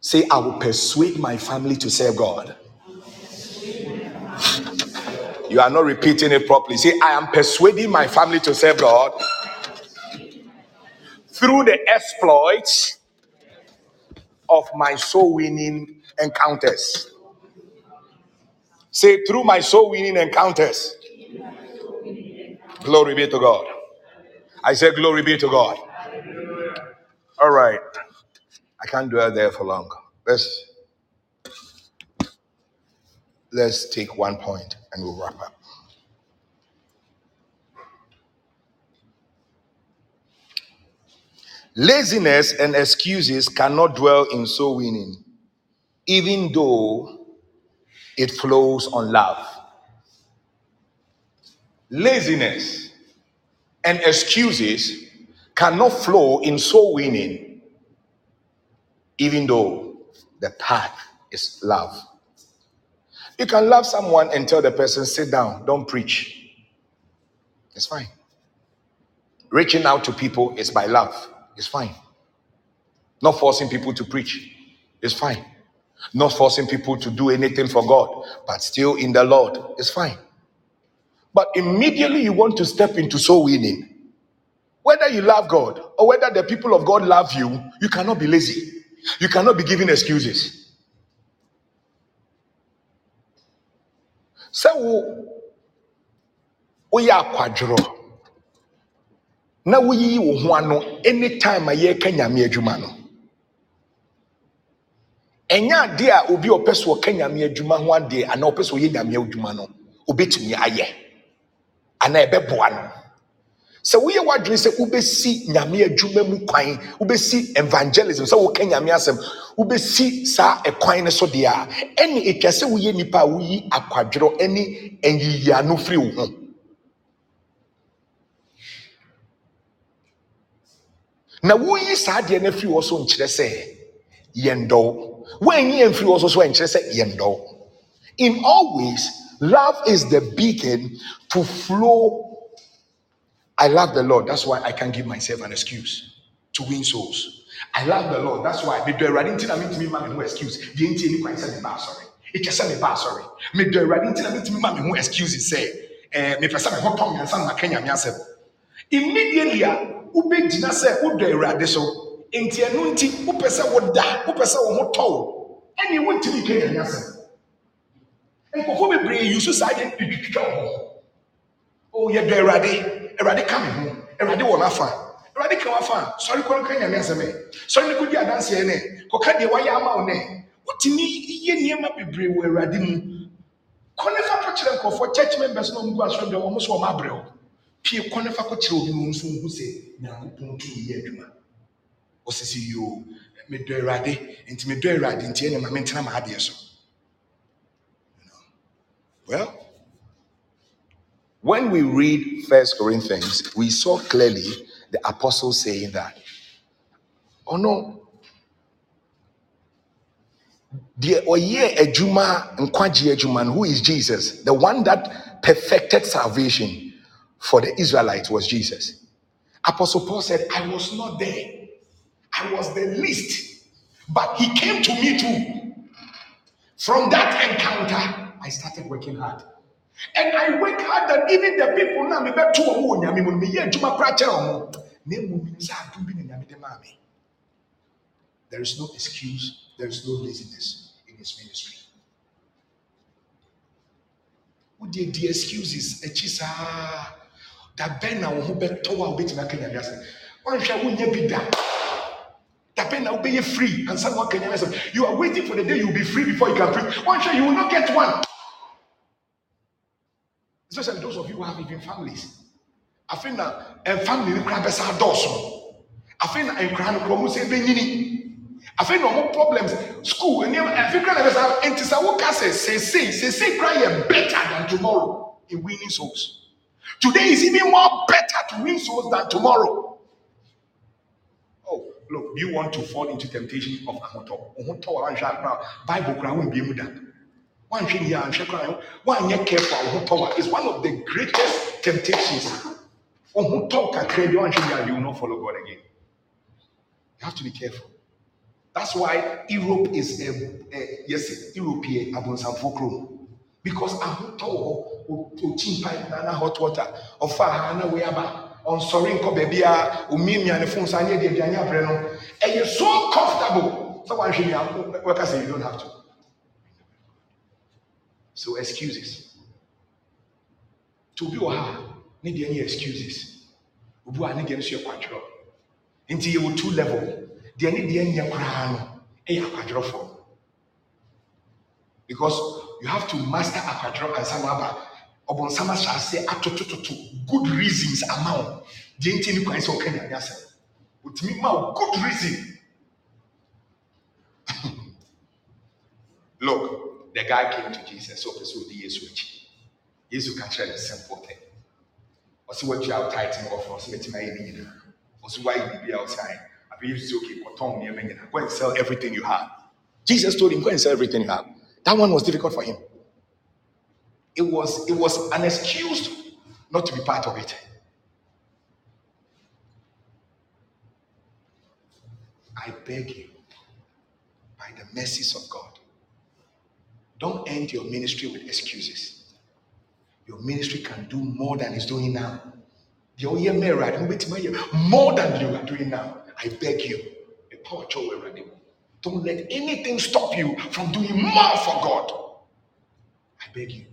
Say, I will persuade my family to serve God. You are not repeating it properly. See, I am persuading my family to serve God through the exploits of my soul winning encounters. Say, through my soul winning encounters. Glory be to God. I said, Glory be to God. All right. I can't dwell there for long. Let's let's take one point and we'll wrap up. Laziness and excuses cannot dwell in soul winning, even though it flows on love. Laziness and excuses cannot flow in soul winning, even though the path is love. You can love someone and tell the person, sit down, don't preach. It's fine. Reaching out to people is by love. It's fine. Not forcing people to preach. It's fine. Not forcing people to do anything for God, but still in the Lord. It's fine. But immediately you want to step into soul winning. Whether you love God or whether the people of God love you, you cannot be lazy. You cannot be giving excuses. Sɛ wo woyɛ akwadworɔ na woyiyi wo ho ano anytime a yɛreka nyame adwuma no. Ɛnyɛ adeɛ a obi a ɔpɛ so ɔka nyame adwuma ho adeɛ anaa ɔpɛ so ɔyɛ nyame adwuma no obɛtumi ayɛ anaa ɛbɛboa no. Sɛ woyɛ w'adwene sɛ wobɛsi nyame adwuma mu kwan wobɛsi evangelism sɛ woka nyame asɛm wobɛsi saa ɛkwan no so deɛ a ɛne ɛtwa sɛ woyɛ nnipa a woyi akwadworɔ ne anyiyiano firi wo ho. Na woyi saa adeɛ no afiri wɔ so nkyerɛ sɛ yɛn dɔw woanyi amfiri wɔ so so ɛnkyerɛ sɛ yɛn dɔw in all ways love is the beacon to flow I love the Lord. That's why I can't give myself an excuse to win souls. I love the Lord. That's why me do Awurade nti na me ma me ho excuse. Deɛ nti ni kwan sɛ me ba asɔre. Ekyɛ sɛ me ba asɔre. Me do Awurade nti na me ma me ho excuse sɛ eh me pɛ sɛ me ho tɔn yansa na ka nyame asɛm. Immediately a wobɛgyina sɛ wodɔ Awurade so. Nti ɛno nti wopɛ sɛ woda, wopɛ sɛ wo ho tɔ wo. Ɛne wontumi ka nyame asɛm. Nkɔfo bebree yusu saa yɛ twitwitwa wɔn. Oh, yɛdɔ Awurade. Awurade ka me ho. Awurade wɔ n'afa. Awurade ka w'afa a, sɔre kɔ ka nyame asɛm ɛ. Sɔre ne kɔdi adanseɛ nɛ. Kɔka deɛ wayɛ ama wo nɛ. Wotumi yɛ nneɛma bebree wɔ Awurade mu. Kɔ ne fa kɔkyerɛ nkurɔfoɔ church members na ɔmo gu asɔre dɛm ɔmo so ɔmo abrɛ wo. Pie kɔ ne fa kɔkyerɛ obi ɔmo nso hu sɛ Nyankopɔn tumi yɛ adwuma. Ɔsisi yoo, medɔ Awurade, nti medɔ Awurade nti ɛna ma mentena m'adeɛ so. Well, when we read First Corinthians, we saw clearly the apostle saying that, oh no, the oye ejuma nkwaji ejuma, who is Jesus, the one that perfected salvation for the Israelites was Jesus. Apostle Paul said, I was not there. I was the least, but he came to me too. From that encounter, I started working hard. And I work hard that even the people now me bet to omo nyame mu me ye adwuma pra kyerɛ omo. Na emu mi sɛ adum bi na de me. There is no excuse, there is no laziness in his ministry. Wo de di excuses akyi saa da bɛn na wo ho bɛtɔ wo a wobɛtumi aka nyame asɛm. Woanhwɛ wonya bi da. Da bɛn na wobɛyɛ free na woaka nyame asɛm. You are waiting for the day you will be free before you can preach. Woanhwɛ you will not get one. Especially those of you who have even families. afei na eh, family no kora bɛsa adɔɔso afei na nkora no kora ɔmo sɛ ɛbɛnyini afei na ɔmo problems school nneɛma afei kora na bɛsa nti sɛ woka sɛ seesei seesei better than tomorrow. In winning souls. Today is even more better to win souls than tomorrow. Oh look you want to fall into temptation of ahotɔ ohotɔ wa wanhwɛ akora bible kora wɔn bie mu wanhwɛ yie anhwɛ one wanyɛ careful ohotɔ wa is one of the greatest temptations. Ohotɔ kakra bi wanhwɛ yie a you will not follow God again. You have to be careful. That's why Europe is a, a yes Europe yɛ abonsamfo kurom because hɔ okyi mpa na hot water ɔfa ha na wei aba ɔnsɔre nkɔ baabi a omiamia ne phone sa ne de no ɛyɛ so comfortable sɛ wanhwɛ yie a wɔka sɛ you don't have to so excuses. To obi wɔ ha ne deɛ yɛ excuses. Obi wɔ ha ne deɛ nso yɛ kwadworɔ nti yɛwɔ two level. Deɛ ne deɛ nyɛ koraa no ɛyɛ akwadworɔfoɔ because you have to master akwadworɔ ansa na aba ɔbɔnsam ahyɛ ase atotototo good reasons ama wo deɛ nti ne kwan sɛ ɔka nyame asɛm otumi ma wo good reason. Look the guy came to jesus. Ɔpɛ sɛ ɔdi yesu akyi yesu ka kyerɛ no simple thing. Ɔsɛ watua wo tit no ɔfrɛ ɔsɛ bɛtumi ayɛ ne nyinaa ɔsɛ woayɛ biribi a ɔsɛ ayɛ afei yesu sɛ okay. Go and sell everything you have. Jesus told him go and sell everything you have. That one was difficult for him. It was it was an excuse not to be part of it. I beg you by the mercies of god don't end your ministry with excuses your ministry can do more than it's doing now. More than you are doing now. I beg you. Don't let anything stop you from doing more for God. I beg you,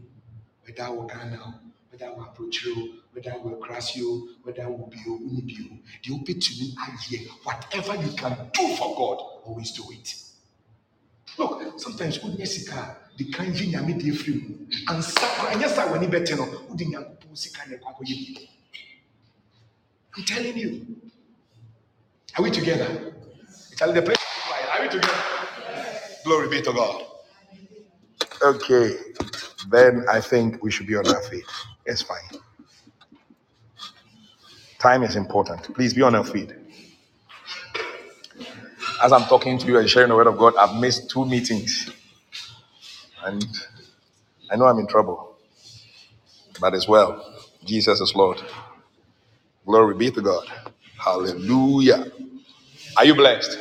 whether I will now, whether I will approach you, whether I will cross you, whether I will be you, will be you. The open to me, I whatever you can do for God, always do it. Look, sometimes sika a de kan vi nyame deɛ firi mu ansa kora ɛnyɛ sa w'ani bɛte no wode nyankopɔn sika ne ɛkɔ akɔyɛ biribi I'm telling you. Are we together? Tell the place. Are we together? Glory be to God. Okay. Then I think we should be on our feet. It's fine. Time is important. Please be on our feet. As I'm talking to you and sharing the word of God, I've missed two meetings. And I know I'm in trouble. But as well, Jesus is Lord. Glory be to God. Hallelujah. Are you blessed?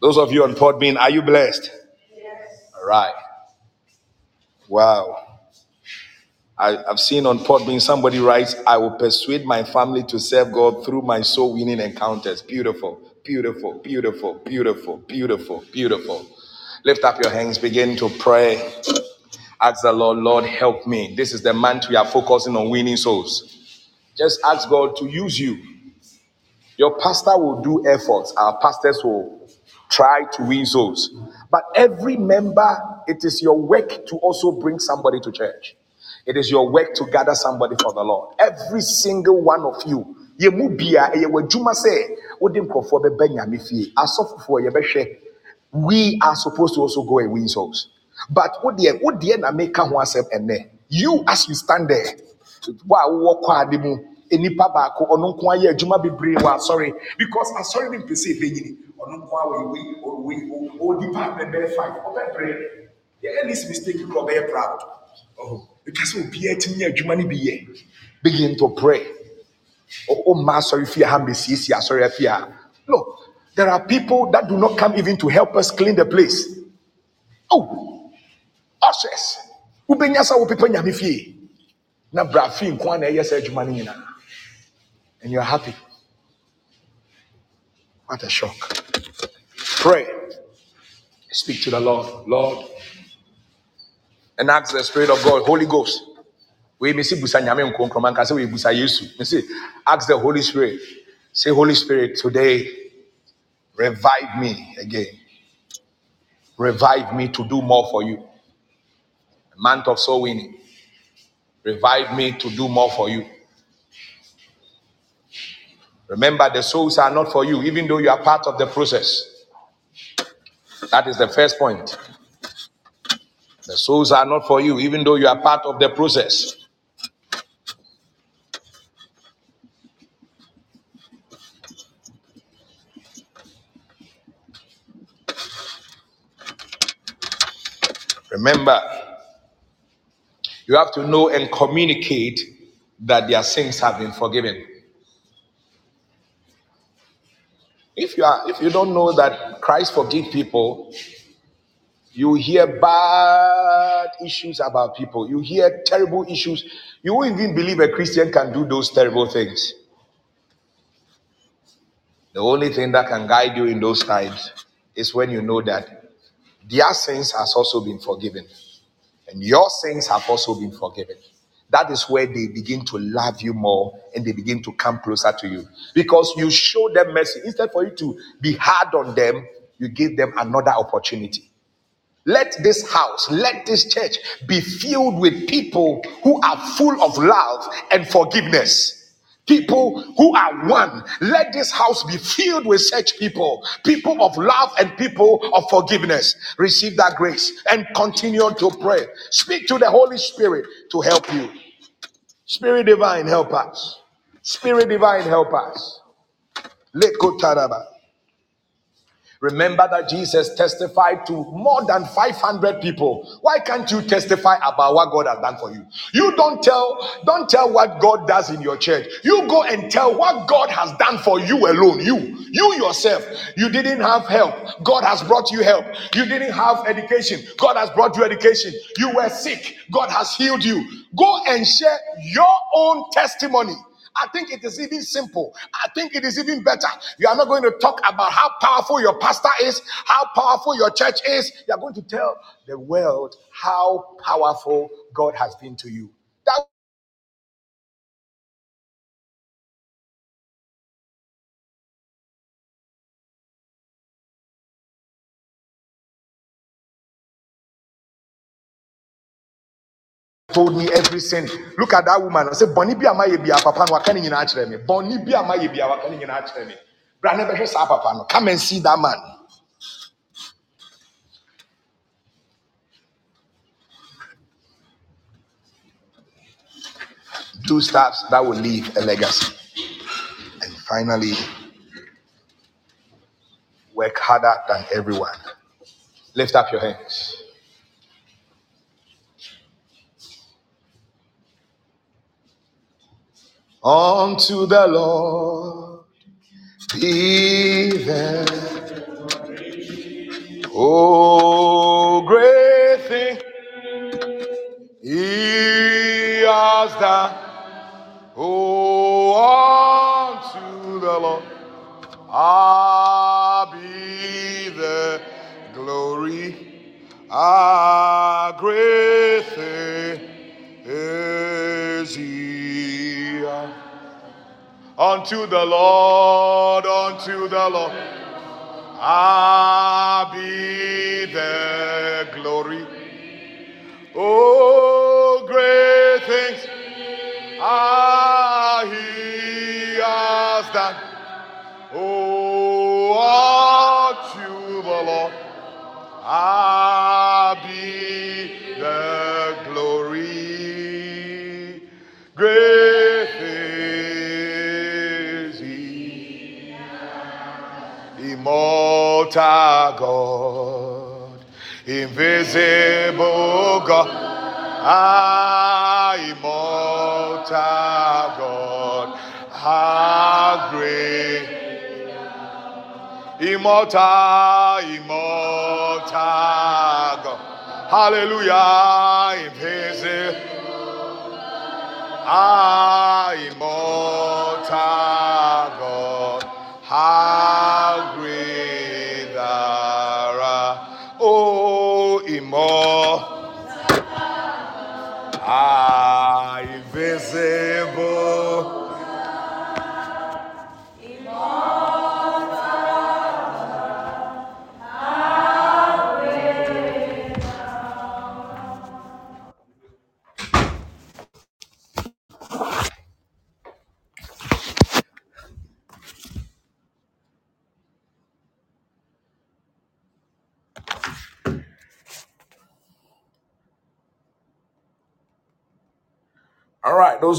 Those of you on Podbean, are you blessed? All right. Wow. I, have seen on Podbean somebody writes, I will persuade my family to serve God through my soul winning encounters. Beautiful, beautiful, beautiful, beautiful, beautiful, beautiful. Lift up your hands, begin to pray. Ask the Lord, Lord, help me. This is the month we are focusing on winning souls. Just ask God to use you. Your pastor will do efforts, our pastors will try to win souls. But every member, it is your work to also bring somebody to church. It is your work to gather somebody for the Lord. Every single one of you. Yɛmu bia ɛyɛ w'adwuma sɛ wode nkurɔfoɔ bɛba nyame fie asɔfofoɔ yɛbɛhwɛ we are supposed to also go and win souls. But what the wodeɛ wodeɛ na meka ho asɛm ɛnɛ you as you stand there wo a wowɔ kwaade mu nipa baako ɔno nko ayɛ adwuma bebree wɔ asɔre. Because asɔre ne mpɛ sɛ ɛbɛnyini ɔno nko a wɔyɛ wei ɔwɔ department bɛyɛ five ɔbɛbrɛ yɛ at least mistake kora ɔbɛyɛ proud. Oh because obiara tumi nyɛ adwuma no bi yɛ. Begin to pray. O ma asɔre fie ha mbɛsiesie asɔre afie ha look there are people that do not come even to help us clean the place. Oh ushers wobɛnya sa wo pepa nyame fie. Na bra fie nko a na nyinaa. And you're happy. What a shock. Pray. Speak to the lord. Lord and ask the spirit of god holy ghost. We may see busa nyame nkonkron man say we busa yesu. Ask the holy spirit. Say holy spirit today revive me again. Revive me to do more for you. A month of soul winning. Revive me to do more for you. Remember the souls are not for you even though you are part of the process. That is the first point. The souls are not for you even though you are part of the process Remember, you have to know and communicate that their sins have been forgiven. If you are if you don't know that Christ forgives people, you hear bad issues about people. You hear terrible issues. You won't even believe a Christian can do those terrible things. The only thing that can guide you in those times is when you know that their sins has also been forgiven and your sins have also been forgiven. That is where they begin to love you more and they begin to come closer to you because you show them mercy. Instead for you to be hard on them, you give them another opportunity. Let this house, let this church be filled with people who are full of love and forgiveness. People who are one. Let this house be filled with such people, people of love and people of forgiveness. Receive that grace and continue to pray. Speak to the Holy Spirit to help you. Spirit divine, help us. Spirit divine, help us. Let go, taraba. Remember that Jesus testified to more than 500 people. Why can't you testify about what God has done for you? You don't tell, don't tell what God does in your church. You go and tell what God has done for you alone. You, you yourself. You didn't have help. God has brought you help. You didn't have education. God has brought you education. You were sick. God has healed you. Go and share your own testimony. I think it is even simple. I think it is even better. You are not going to talk about how powerful your pastor is, how powerful your church is. You are going to tell the world how powerful God has been to you. Told me every sin. Look at that woman. I said, Bonnie be a my be a papa no can in actually me. Bonnie be a my be a can in actually me. But papa no. Come and see that man. Do stuff that will leave a legacy. And finally, work harder than everyone. Lift up your hands. Unto the Lord. Be the oh great thing he has done. Oh, unto the Lord. Ah be the glory, ah great thing is he. Unto the Lord, unto the Lord. Ah, be the glory. Oh, great things ah, he has done. Oh, unto the Lord ah, Immortal God, invisible God, ah, immortal God, how great, immortal, immortal God, hallelujah, invisible. Ah, immortal God, how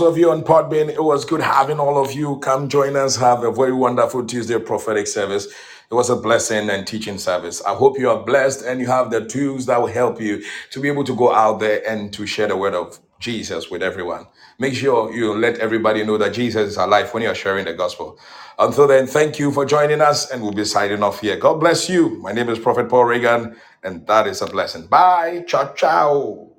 of you on Podbean, it was good having all of you come join us. Have a very wonderful Tuesday prophetic service. It was a blessing and teaching service. I hope you are blessed and you have the tools that will help you to be able to go out there and to share the word of Jesus with everyone. Make sure you let everybody know that Jesus is alive when you're sharing the gospel. Until then, thank you for joining us, and we'll be signing off here. God bless you. My name is Prophet Paul Reagan, and that is a blessing. Bye. Ciao, ciao.